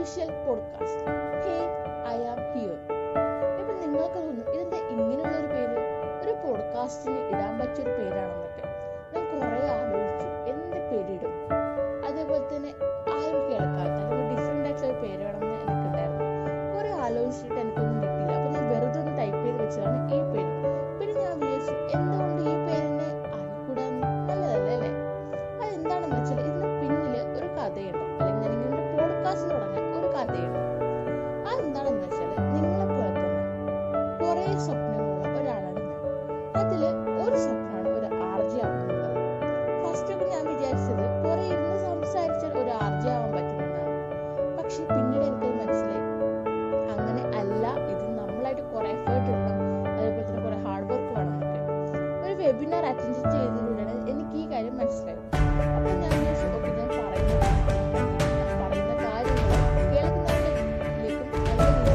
Official podcast hey I am here ഇപ്പൊ നിങ്ങൾക്ക് തോന്നും ഇതെന്താ ഇങ്ങനെയുള്ള ഒരു പേര് ഒരു പോഡ്കാസ്റ്റിന് ഇടാൻ പറ്റിയ ഒരു പേരാണെന്നൊക്കെ. Bye.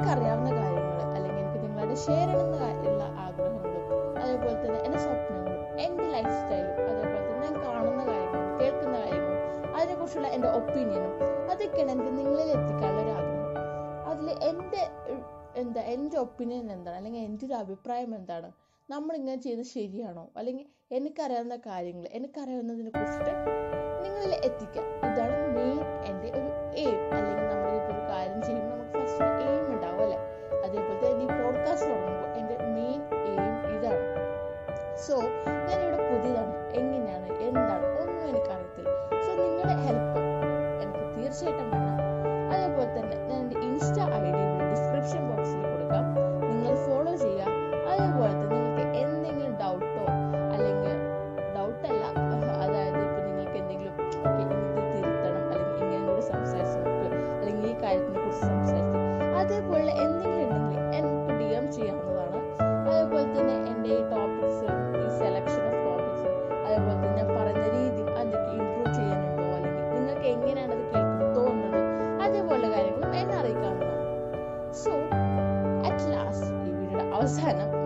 എനിക്കറിയാവുന്ന കാര്യങ്ങൾ അല്ലെങ്കിൽ എനിക്ക് നിങ്ങളോട് ഷെയർ ചെയ്യണമെന്നുള്ള ആഗ്രഹങ്ങളും അതേപോലെ തന്നെ എന്റെ സ്വപ്നങ്ങളും എന്റെ ലൈഫ് സ്റ്റൈലും അതേപോലെ തന്നെ ഞാൻ കാണുന്ന കാര്യങ്ങളും കേൾക്കുന്ന കാര്യങ്ങളും അതിനെക്കുറിച്ചുള്ള എന്റെ ഒപ്പീനിയനും അതൊക്കെയാണ് എനിക്ക് നിങ്ങളിൽ എത്തിക്കാനുള്ള ഒരു ആഗ്രഹം. അതിൽ എന്റെ എന്താ എന്റെ ഒപ്പീനിയൻ എന്താണ്? അല്ലെങ്കിൽ എന്റെ ഒരു അഭിപ്രായം എന്താണ്? നമ്മൾ ഇങ്ങനെ ചെയ്ത് ശരിയാണോ? അല്ലെങ്കിൽ എനിക്കറിയാവുന്ന കാര്യങ്ങൾ എനിക്കറിയാവുന്നതിനെ കുറിച്ചിട്ട് നിങ്ങളിൽ എത്തിക്കാം ഇതാണ് മെയിൻ എന്റെ ഒരു എയിം അല്ലെങ്കിൽ സോ ഞാനിവിടെ പുതിയതാണ്. എങ്ങനെയാണ്? എന്താണ്? ഒന്നും എനിക്കറിയത്തില്ല. സോ നിങ്ങളുടെ ഹെൽപ്പ് എനിക്ക് തീർച്ചയായിട്ടും kawasan